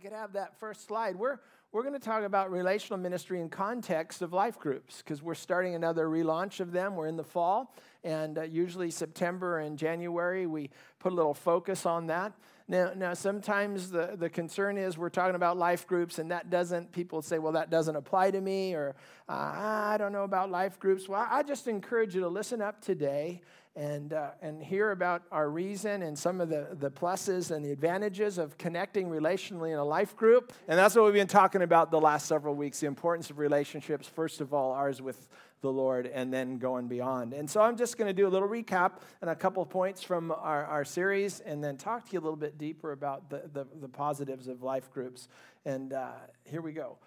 could have that first slide. We're, we're going to talk about relational ministry in context of life groups because we're starting another relaunch of them. We're in the fall, and uh, usually September and January, we put a little focus on that. Now, now sometimes the, the concern is we're talking about life groups, and that doesn't, people say, well, that doesn't apply to me, or uh, I don't know about life groups. Well, I just encourage you to listen up today and, uh, and hear about our reason and some of the, the pluses and the advantages of connecting relationally in a life group. And that's what we've been talking about the last several weeks the importance of relationships, first of all, ours with the Lord, and then going beyond. And so I'm just going to do a little recap and a couple points from our, our series, and then talk to you a little bit deeper about the, the, the positives of life groups. And uh, here we go.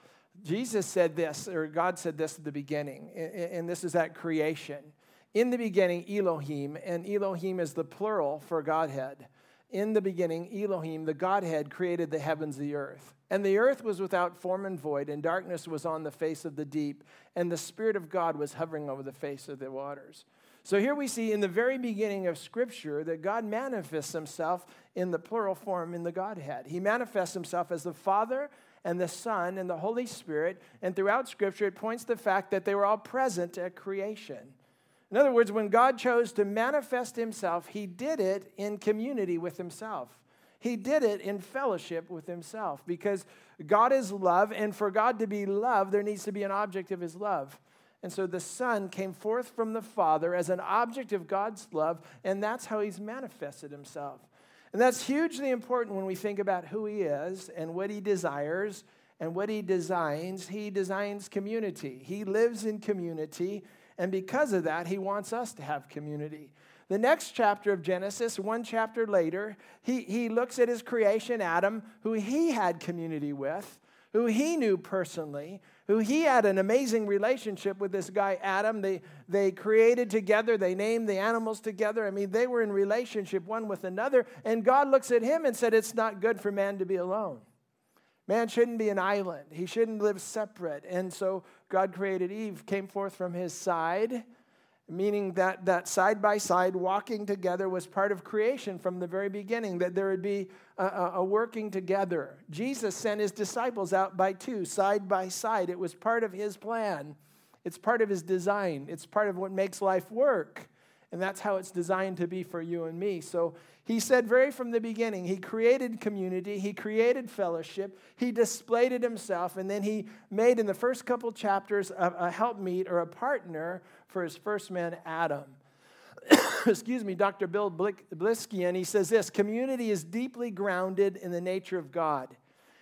Jesus said this, or God said this at the beginning, and this is at creation. In the beginning, Elohim, and Elohim is the plural for Godhead. In the beginning, Elohim, the Godhead, created the heavens, the earth. And the earth was without form and void, and darkness was on the face of the deep, and the Spirit of God was hovering over the face of the waters. So here we see in the very beginning of Scripture that God manifests himself in the plural form in the Godhead. He manifests himself as the Father and the Son and the Holy Spirit, and throughout Scripture it points to the fact that they were all present at creation. In other words, when God chose to manifest himself, he did it in community with himself. He did it in fellowship with himself because God is love, and for God to be love, there needs to be an object of his love. And so the Son came forth from the Father as an object of God's love, and that's how he's manifested himself. And that's hugely important when we think about who he is and what he desires and what he designs. He designs community, he lives in community. And because of that, he wants us to have community. The next chapter of Genesis, one chapter later, he, he looks at his creation, Adam, who he had community with, who he knew personally, who he had an amazing relationship with this guy, Adam. They, they created together, they named the animals together. I mean, they were in relationship one with another. And God looks at him and said, It's not good for man to be alone. Man shouldn't be an island. He shouldn't live separate. And so God created Eve, came forth from his side, meaning that that side by side walking together was part of creation from the very beginning, that there would be a, a, working together. Jesus sent his disciples out by two, side by side. It was part of his plan, it's part of his design, it's part of what makes life work. And that's how it's designed to be for you and me. So he said, very from the beginning, he created community, he created fellowship, he displayed it himself, and then he made in the first couple chapters a, a helpmeet or a partner for his first man, Adam. Excuse me, Dr. Bill Bilezikian, he says this community is deeply grounded in the nature of God,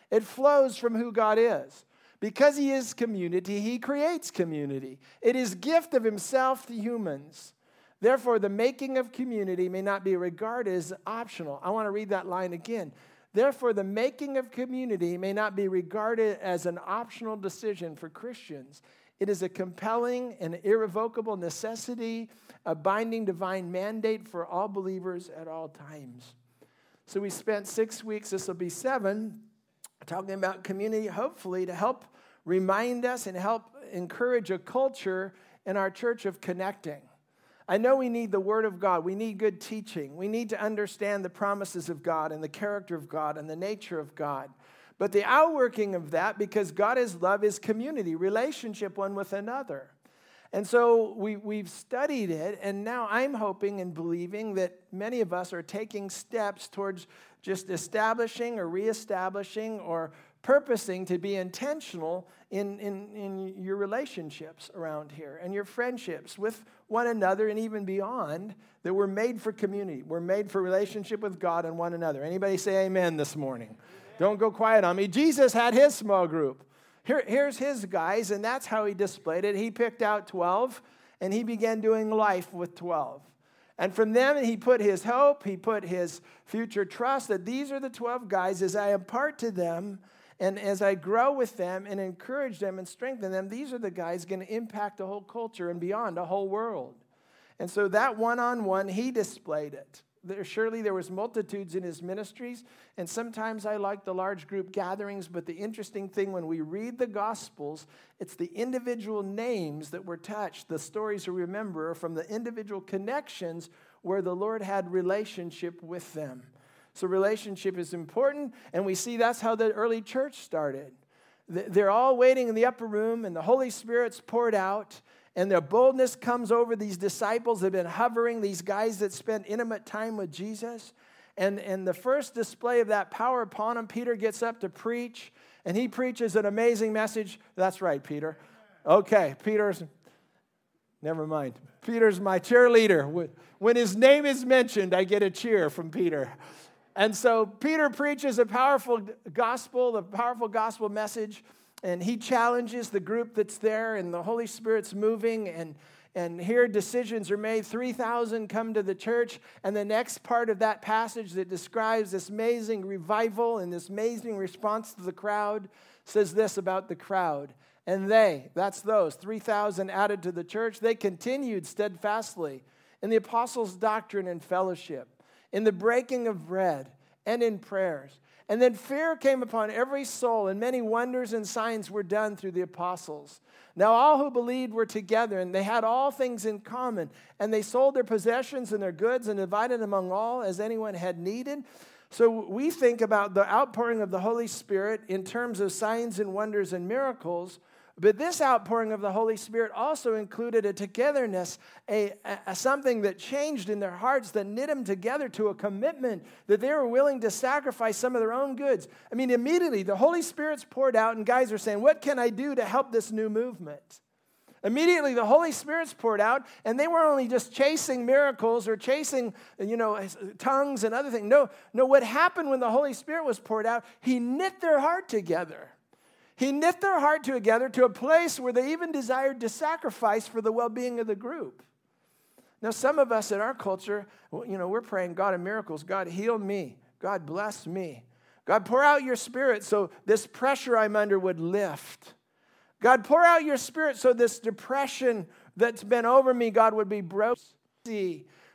it flows from who God is. Because he is community, he creates community. It is gift of himself to humans. Therefore, the making of community may not be regarded as optional. I want to read that line again. Therefore, the making of community may not be regarded as an optional decision for Christians. It is a compelling and irrevocable necessity, a binding divine mandate for all believers at all times. So, we spent six weeks, this will be seven, talking about community, hopefully, to help remind us and help encourage a culture in our church of connecting. I know we need the Word of God. We need good teaching. We need to understand the promises of God and the character of God and the nature of God. But the outworking of that, because God is love, is community, relationship one with another. And so we, we've studied it, and now I'm hoping and believing that many of us are taking steps towards just establishing or reestablishing or purposing to be intentional in, in, in your relationships around here and your friendships with one another and even beyond that we're made for community we're made for relationship with god and one another. Anybody say amen this morning? Amen. don't go quiet on me. Jesus had his small group. Here, here's his guys and that's how he displayed it. He picked out 12 and he began doing life with 12 and from them, he put his hope, he put his future trust that these are the 12 guys as I impart to them and as I grow with them and encourage them and strengthen them, these are the guys going to impact the whole culture and beyond the whole world. And so that one on one, he displayed it. There, surely there was multitudes in his ministries, and sometimes I like the large group gatherings, but the interesting thing when we read the Gospels, it's the individual names that were touched, the stories we remember from the individual connections where the Lord had relationship with them. So, relationship is important, and we see that's how the early church started. They're all waiting in the upper room, and the Holy Spirit's poured out, and their boldness comes over these disciples that have been hovering, these guys that spent intimate time with Jesus. And, and the first display of that power upon him, Peter gets up to preach, and he preaches an amazing message. That's right, Peter. Okay, Peter's, never mind. Peter's my cheerleader. When his name is mentioned, I get a cheer from Peter. And so Peter preaches a powerful gospel, the powerful gospel message, and he challenges the group that's there, and the Holy Spirit's moving, and, and here decisions are made. 3,000 come to the church, and the next part of that passage that describes this amazing revival and this amazing response to the crowd says this about the crowd. And they, that's those, 3,000 added to the church, they continued steadfastly in the apostles' doctrine and fellowship in the breaking of bread, and in prayers. And then fear came upon every soul, and many wonders and signs were done through the apostles. Now, all who believed were together, and they had all things in common. And they sold their possessions and their goods and divided among all as anyone had needed. So, we think about the outpouring of the Holy Spirit in terms of signs and wonders and miracles. But this outpouring of the Holy Spirit also included a togetherness, a, a, something that changed in their hearts that knit them together to a commitment that they were willing to sacrifice some of their own goods. I mean, immediately the Holy Spirit's poured out, and guys are saying, What can I do to help this new movement? Immediately, the Holy Spirit's poured out, and they were only just chasing miracles or chasing, you know, tongues and other things. No, no, what happened when the Holy Spirit was poured out, He knit their heart together. He knit their heart together to a place where they even desired to sacrifice for the well being of the group. Now, some of us in our culture, you know, we're praying, God of miracles, God heal me, God bless me. God, pour out your spirit so this pressure I'm under would lift. God, pour out your spirit so this depression that's been over me, God, would be broken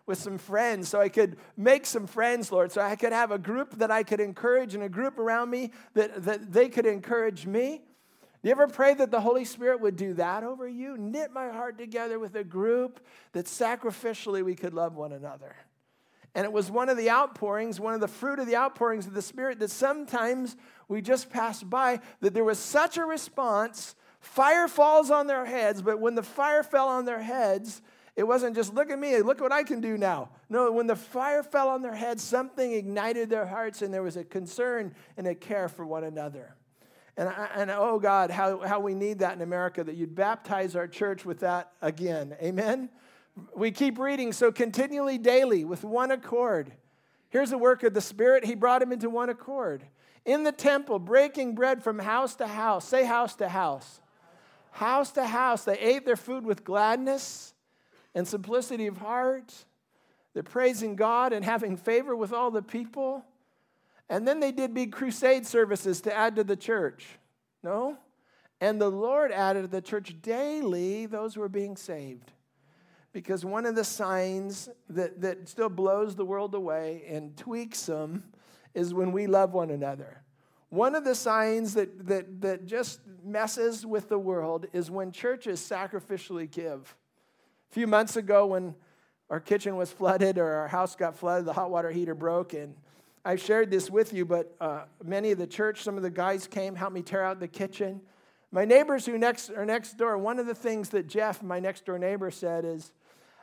with some friends so I could make some friends, Lord, so I could have a group that I could encourage and a group around me that, that they could encourage me. You ever pray that the Holy Spirit would do that over you? Knit my heart together with a group that sacrificially we could love one another. And it was one of the outpourings, one of the fruit of the outpourings of the Spirit that sometimes we just passed by, that there was such a response. Fire falls on their heads, but when the fire fell on their heads, it wasn't just, look at me, look what I can do now. No, when the fire fell on their heads, something ignited their hearts, and there was a concern and a care for one another. And, I, and oh God, how, how we need that in America, that you'd baptize our church with that again. Amen? We keep reading, so continually daily with one accord. Here's the work of the Spirit. He brought him into one accord. In the temple, breaking bread from house to house. Say house to house. House to house. They ate their food with gladness and simplicity of heart. They're praising God and having favor with all the people. And then they did big crusade services to add to the church. No? And the Lord added to the church daily those who were being saved. Because one of the signs that, that still blows the world away and tweaks them is when we love one another. One of the signs that, that, that just messes with the world is when churches sacrificially give. A few months ago, when our kitchen was flooded or our house got flooded, the hot water heater broke, and I shared this with you, but uh, many of the church, some of the guys came, helped me tear out the kitchen. My neighbors who next are next door, one of the things that Jeff, my next door neighbor, said is,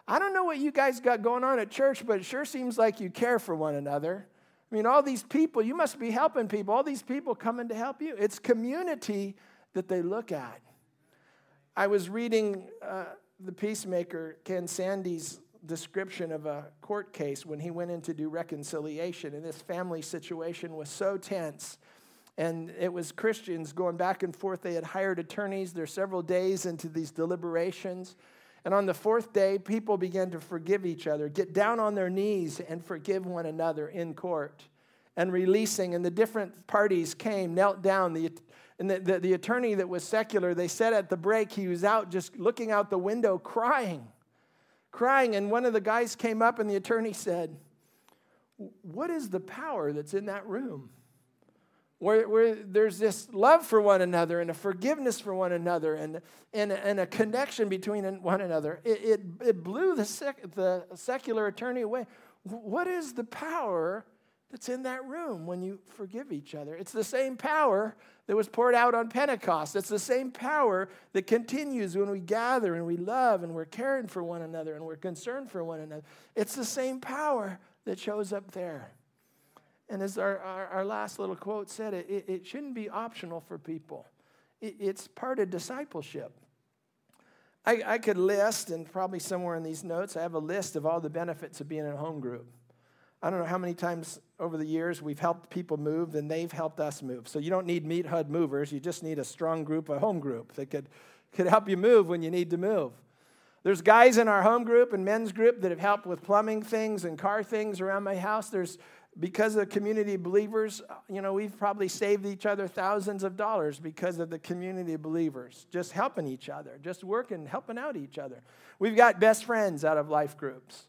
I don't know what you guys got going on at church, but it sure seems like you care for one another. I mean, all these people, you must be helping people. All these people coming to help you. It's community that they look at. I was reading uh, the peacemaker, Ken Sande's description of a court case when he went in to do reconciliation, and this family situation was so tense. And it was Christians going back and forth. They had hired attorneys. They're several days into these deliberations. And on the fourth day, people began to forgive each other, get down on their knees and forgive one another in court and releasing. And the different parties came, knelt down. The and the, the, the, attorney that was secular, they said at the break, he was out just looking out the window crying, crying. And one of the guys came up and the attorney said, What is the power that's in that room? Where, where there's this love for one another and a forgiveness for one another and, and, and a connection between one another. It, it, it blew the, sec, the secular attorney away. What is the power that's in that room when you forgive each other. It's the same power that was poured out on Pentecost. It's the same power that continues when we gather and we love and we're caring for one another and we're concerned for one another. It's the same power that shows up there. And as our, our, our last little quote said, it, it, it, shouldn't be optional for people, it, it's part of discipleship. I, I could list, and probably somewhere in these notes, I have a list of all the benefits of being in a home group. I don't know how many times over the years we've helped people move and they've helped us move. So you don't need meat HUD movers, you just need a strong group, a home group that could, could help you move when you need to move. There's guys in our home group and men's group that have helped with plumbing things and car things around my house. There's because of the community of believers, you know, we've probably saved each other thousands of dollars because of the community of believers, just helping each other, just working, helping out each other. We've got best friends out of life groups.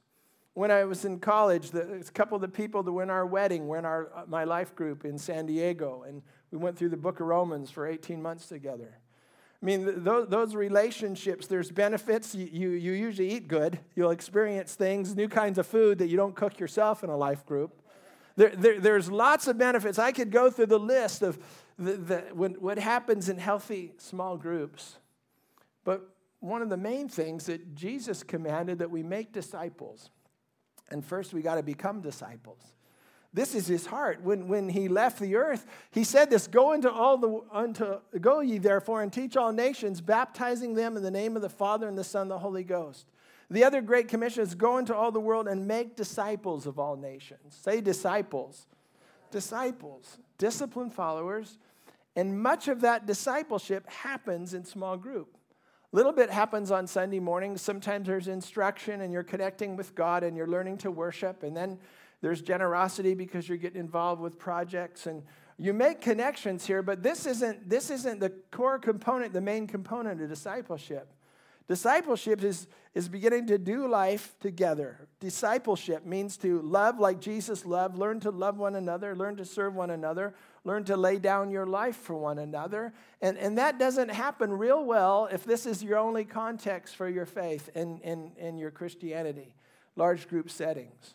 When I was in college, the, a couple of the people that were in our wedding were in our, uh, my life group in San Diego, and we went through the book of Romans for 18 months together. I mean, those, those relationships, there's benefits. You, you, you usually eat good. You'll experience things, new kinds of food that you don't cook yourself in a life group. There, there, there's lots of benefits. I could go through the list of the, the, when, what happens in healthy small groups. But one of the main things that Jesus commanded that we make disciples. And first, we got to become disciples. This is his heart. When, when he left the earth, he said this go into all the unto go ye therefore and teach all nations, baptizing them in the name of the Father and the Son and the Holy Ghost. The other great commission is go into all the world and make disciples of all nations. Say disciples. Disciples, disciplined followers. And much of that discipleship happens in small group. Little bit happens on Sunday mornings. Sometimes there's instruction and you're connecting with God and you're learning to worship. And then there's generosity because you're getting involved with projects and you make connections here, but this isn't, this isn't the core component, the main component of discipleship. Discipleship is, is beginning to do life together. Discipleship means to love like Jesus loved, learn to love one another, learn to serve one another, learn to lay down your life for one another. And, and that doesn't happen real well if this is your only context for your faith and, and, your Christianity, large group settings.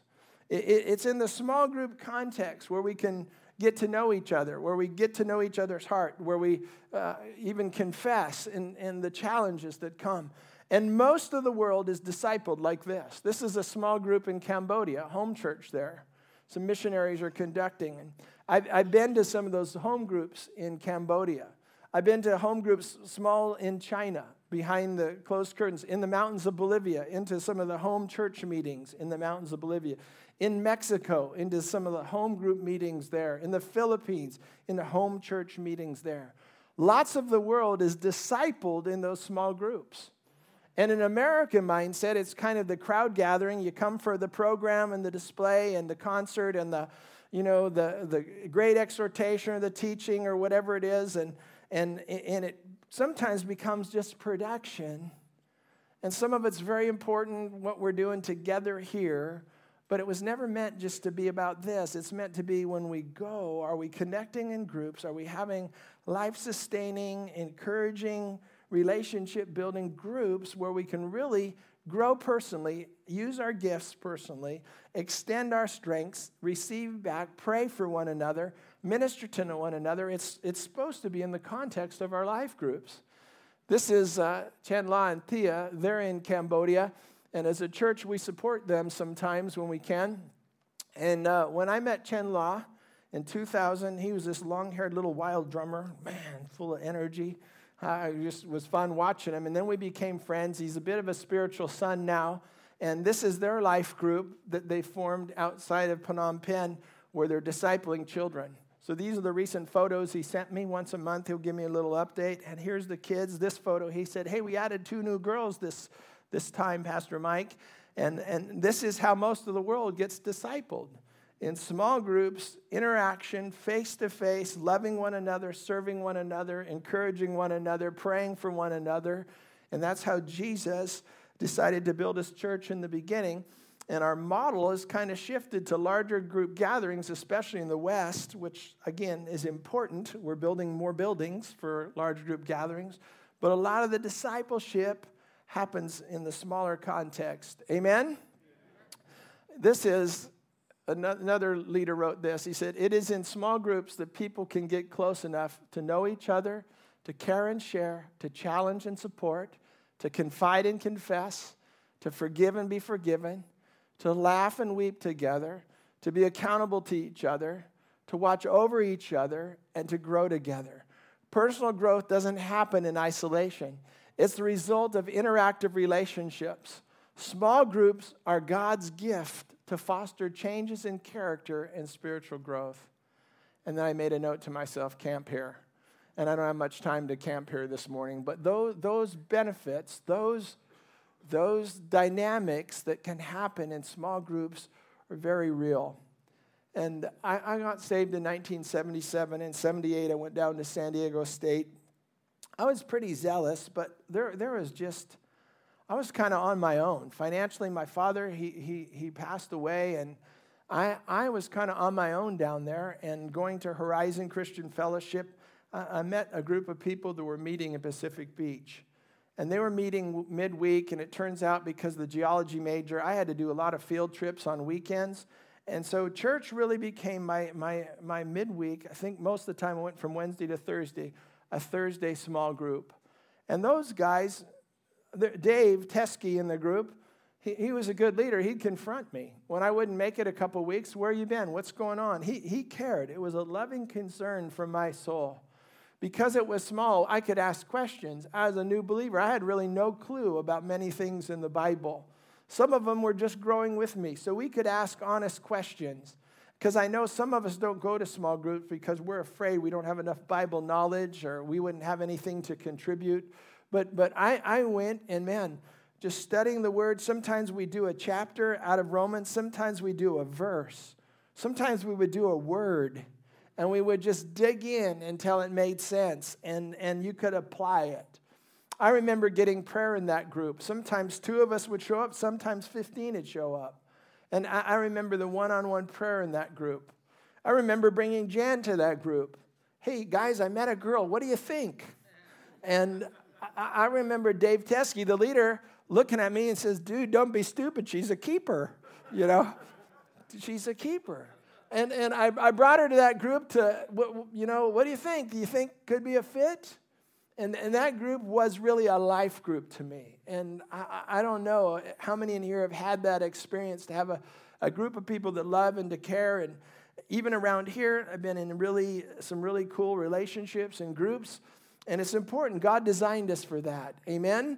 It, it, it's in the small group context where we can get to know each other, where we get to know each other's heart, where we uh, even confess in, in the challenges that come. And most of the world is discipled like this. This is a small group in Cambodia, home church there. Some missionaries are conducting. And I've, I've been to some of those home groups in Cambodia. I've been to home groups small in China, behind the closed curtains, in the mountains of Bolivia, into some of the home church meetings in the mountains of Bolivia in Mexico into some of the home group meetings there, in the Philippines, in the home church meetings there. Lots of the world is discipled in those small groups. And in American mindset, it's kind of the crowd gathering. You come for the program and the display and the concert and the, you know, the, the great exhortation or the teaching or whatever it is. And, and, and it sometimes becomes just production. And some of it's very important what we're doing together here. But it was never meant just to be about this. It's meant to be when we go, are we connecting in groups? Are we having life sustaining, encouraging, relationship building groups where we can really grow personally, use our gifts personally, extend our strengths, receive back, pray for one another, minister to one another? It's, it's supposed to be in the context of our life groups. This is uh, Chen La and Thea. They're in Cambodia. And as a church, we support them sometimes when we can. And uh, when I met Chen La in 2000, he was this long haired little wild drummer, man, full of energy. I just was fun watching him. And then we became friends. He's a bit of a spiritual son now. And this is their life group that they formed outside of Phnom Penh where they're discipling children. So these are the recent photos he sent me once a month. He'll give me a little update. And here's the kids. This photo, he said, Hey, we added two new girls this this time, Pastor Mike. And, and this is how most of the world gets discipled in small groups, interaction, face to face, loving one another, serving one another, encouraging one another, praying for one another. And that's how Jesus decided to build his church in the beginning. And our model has kind of shifted to larger group gatherings, especially in the West, which again is important. We're building more buildings for large group gatherings. But a lot of the discipleship happens in the smaller context. Amen? This is another leader wrote this. He said, It is in small groups that people can get close enough to know each other, to care and share, to challenge and support, to confide and confess, to forgive and be forgiven, to laugh and weep together, to be accountable to each other, to watch over each other, and to grow together. Personal growth doesn't happen in isolation, it's the result of interactive relationships. Small groups are God's gift to foster changes in character and spiritual growth. And then I made a note to myself camp here. And I don't have much time to camp here this morning, but those, those benefits, those, those dynamics that can happen in small groups are very real. And I, I got saved in 1977. In 78, I went down to San Diego State. I was pretty zealous, but there, there was just, I was kind of on my own. Financially, my father, he, he, he passed away, and I, I was kind of on my own down there and going to Horizon Christian Fellowship. I, I met a group of people that were meeting in Pacific Beach. And they were meeting midweek, and it turns out because the geology major, I had to do a lot of field trips on weekends. And so church really became my, my, my midweek. I think most of the time I went from Wednesday to Thursday, a Thursday small group. And those guys, Dave Teskey in the group, he, he was a good leader. He'd confront me. When I wouldn't make it a couple weeks, where you been? What's going on? He, he cared. It was a loving concern for my soul. Because it was small, I could ask questions. As a new believer, I had really no clue about many things in the Bible. Some of them were just growing with me. So we could ask honest questions. Because I know some of us don't go to small groups because we're afraid we don't have enough Bible knowledge or we wouldn't have anything to contribute. But, but I, I went and man, just studying the word. Sometimes we do a chapter out of Romans, sometimes we do a verse, sometimes we would do a word, and we would just dig in until it made sense and, and you could apply it. I remember getting prayer in that group. Sometimes two of us would show up, sometimes 15 would show up. And I, I remember the one on one prayer in that group. I remember bringing Jan to that group. Hey, guys, I met a girl. What do you think? And I, remember Dave Teskey, the leader, looking at me and says, Dude, don't be stupid. She's a keeper. You know, she's a keeper. And, and I, I brought her to that group to, you know, what do you think? Do you think could be a fit? And, and that group was really a life group to me. And I, I don't know how many in here have had that experience to have a, a group of people that love and to care. And even around here, I've been in really some really cool relationships and groups. And it's important. God designed us for that. Amen?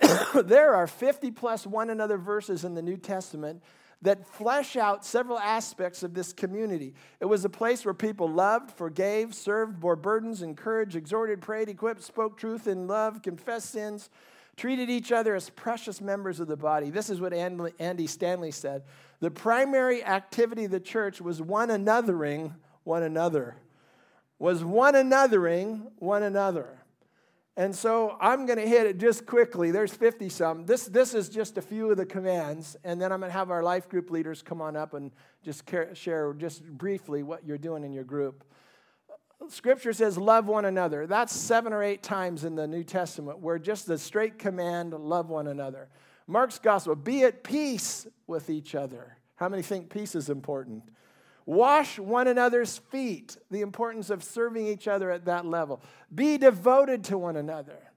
there are 50 plus one another verses in the New Testament that flesh out several aspects of this community. It was a place where people loved, forgave, served, bore burdens, encouraged, exhorted, prayed, equipped, spoke truth in love, confessed sins, treated each other as precious members of the body. This is what Andy Stanley said. The primary activity of the church was one anothering one another. Was one anothering one another. And so I'm going to hit it just quickly. There's 50 some. This, this is just a few of the commands. And then I'm going to have our life group leaders come on up and just share just briefly what you're doing in your group. Scripture says, love one another. That's seven or eight times in the New Testament where just the straight command, love one another. Mark's gospel, be at peace with each other. How many think peace is important? Wash one another's feet, the importance of serving each other at that level. Be devoted to one another.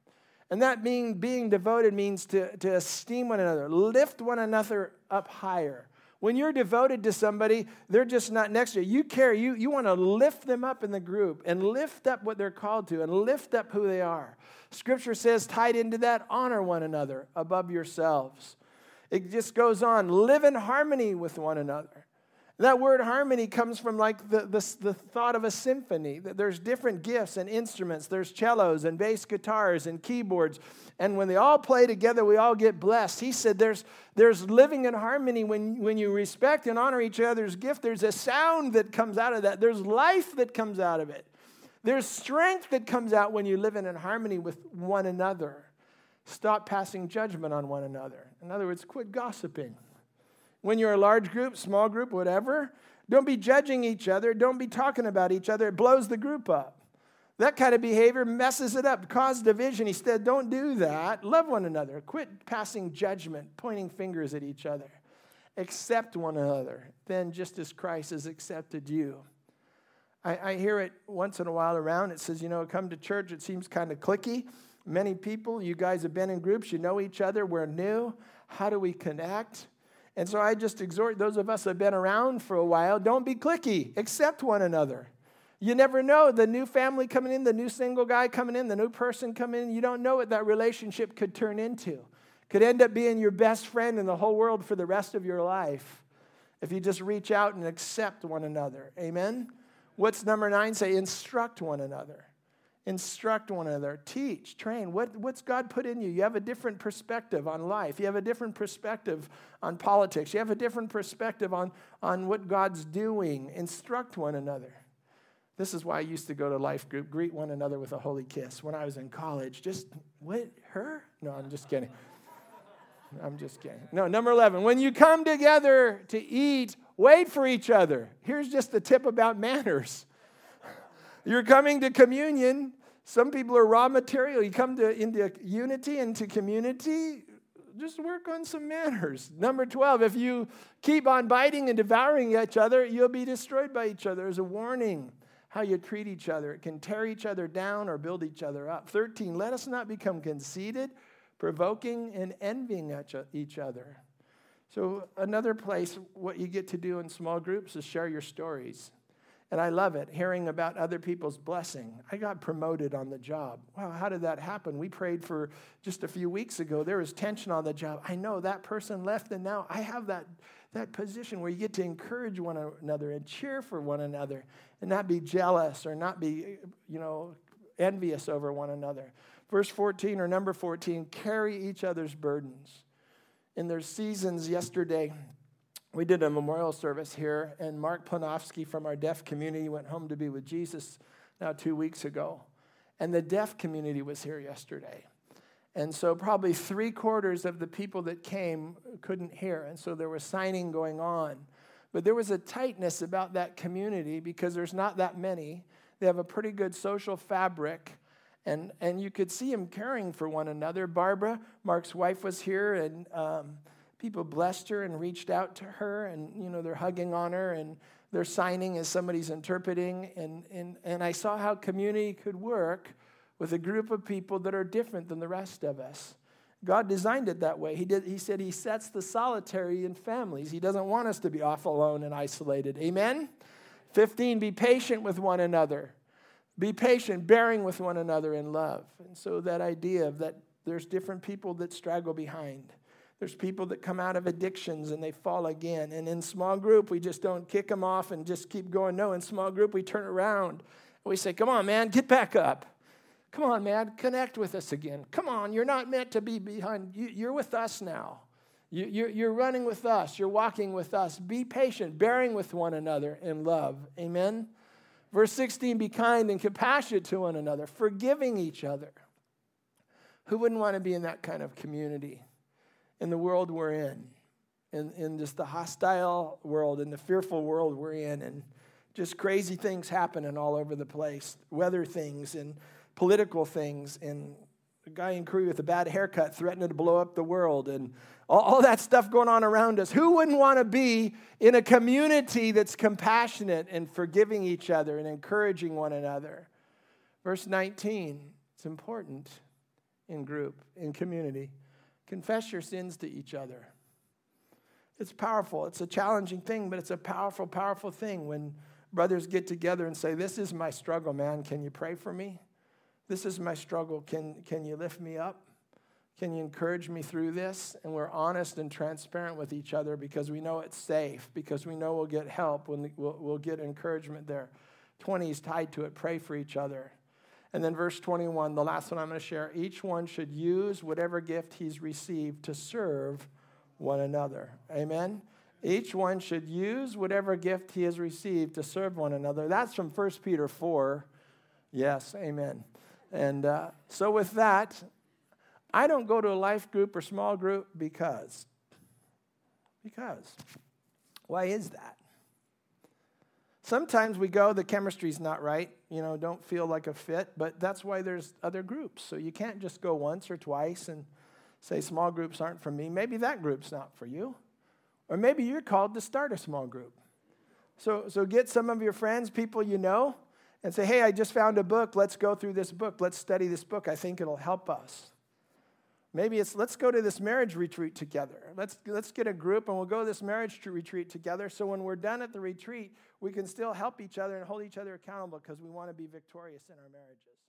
And that being, being devoted means to, to esteem one another, lift one another up higher. When you're devoted to somebody, they're just not next to you. You care, you, you want to lift them up in the group and lift up what they're called to and lift up who they are. Scripture says, tied into that, honor one another above yourselves. It just goes on, live in harmony with one another. That word harmony comes from like the, the, the, thought of a symphony, there's different gifts and instruments. There's cellos and bass guitars and keyboards. And when they all play together, we all get blessed. He said there's, there's living in harmony when, when you respect and honor each other's gift. There's a sound that comes out of that, there's life that comes out of it. There's strength that comes out when you live in harmony with one another. Stop passing judgment on one another. In other words, quit gossiping when you're a large group, small group, whatever. Don't be judging each other. Don't be talking about each other. It blows the group up. That kind of behavior messes it up, causes division. He said, Don't do that. Love one another. Quit passing judgment, pointing fingers at each other. accept one another, then just as Christ has accepted you. I, I hear it once in a while around. It says, you know, come to church, it seems kind of clicky. Many people, you guys have been in groups, you know each other, we're new. How do we connect? And so I just exhort those of us that have been around for a while don't be clicky, accept one another. You never know the new family coming in, the new single guy coming in, the new person coming in. You don't know what that relationship could turn into. Could end up being your best friend in the whole world for the rest of your life if you just reach out and accept one another. Amen? What's number nine say? Instruct one another. Instruct one another. Teach, train. What, what's God put in you? You have a different perspective on life. You have a different perspective on politics. You have a different perspective on, on what God's doing. Instruct one another. This is why I used to go to life group, greet one another with a holy kiss. When I was in college, just, what, her? No, I'm just kidding. I'm just kidding. No, number 11. When you come together to eat, wait for each other. Here's just the tip about manners. You're coming to communion. Some people are raw material. You come to into unity, into community, just work on some manners. Number 12, if you keep on biting and devouring each other, you'll be destroyed by each other. There's a warning how you treat each other. It can tear each other down or build each other up. 13, let us not become conceited, provoking, and envying each other. So, another place, what you get to do in small groups is share your stories. And I love it, hearing about other people's blessing. I got promoted on the job. Wow, how did that happen? We prayed for just a few weeks ago. There was tension on the job. I know that person left, and now I have that, that position where you get to encourage one another and cheer for one another and not be jealous or not be, you know, envious over one another. Verse 14 or number 14 carry each other's burdens. In their seasons yesterday, we did a memorial service here, and Mark Planofsky from our deaf community went home to be with Jesus now two weeks ago. And the deaf community was here yesterday. And so, probably three quarters of the people that came couldn't hear. And so, there was signing going on. But there was a tightness about that community because there's not that many. They have a pretty good social fabric. And, and you could see them caring for one another. Barbara, Mark's wife, was here, and um, people blessed her and reached out to her, and you know they're hugging on her and they're signing as somebody's interpreting. And, and, and I saw how community could work with a group of people that are different than the rest of us. God designed it that way. He, did, he said He sets the solitary in families. He doesn't want us to be off alone and isolated. Amen? 15, be patient with one another. Be patient, bearing with one another in love. And so that idea of that there's different people that straggle behind. There's people that come out of addictions and they fall again. And in small group, we just don't kick them off and just keep going. No, in small group, we turn around. And we say, Come on, man, get back up. Come on, man, connect with us again. Come on, you're not meant to be behind. You're with us now. You're running with us. You're walking with us. Be patient, bearing with one another in love. Amen. Verse 16 be kind and compassionate to one another, forgiving each other. Who wouldn't want to be in that kind of community in the world we're in? In, in just the hostile world, in the fearful world we're in, and just crazy things happening all over the place weather things and political things and a guy in Korea with a bad haircut threatening to blow up the world and all, all that stuff going on around us. Who wouldn't want to be in a community that's compassionate and forgiving each other and encouraging one another? Verse 19, it's important in group, in community. Confess your sins to each other. It's powerful. It's a challenging thing, but it's a powerful, powerful thing when brothers get together and say, This is my struggle, man. Can you pray for me? This is my struggle. Can, can you lift me up? Can you encourage me through this? And we're honest and transparent with each other because we know it's safe, because we know we'll get help, when we'll, we'll get encouragement there. 20 is tied to it. Pray for each other. And then verse 21, the last one I'm going to share. Each one should use whatever gift he's received to serve one another. Amen? Each one should use whatever gift he has received to serve one another. That's from 1 Peter 4. Yes, amen. And uh, so, with that, I don't go to a life group or small group because. Because. Why is that? Sometimes we go, the chemistry's not right, you know, don't feel like a fit, but that's why there's other groups. So you can't just go once or twice and say small groups aren't for me. Maybe that group's not for you. Or maybe you're called to start a small group. So, so get some of your friends, people you know, and say, hey, I just found a book. Let's go through this book. Let's study this book. I think it'll help us. Maybe it's let's go to this marriage retreat together. Let's, let's get a group and we'll go to this marriage retreat together. So when we're done at the retreat, we can still help each other and hold each other accountable because we want to be victorious in our marriages.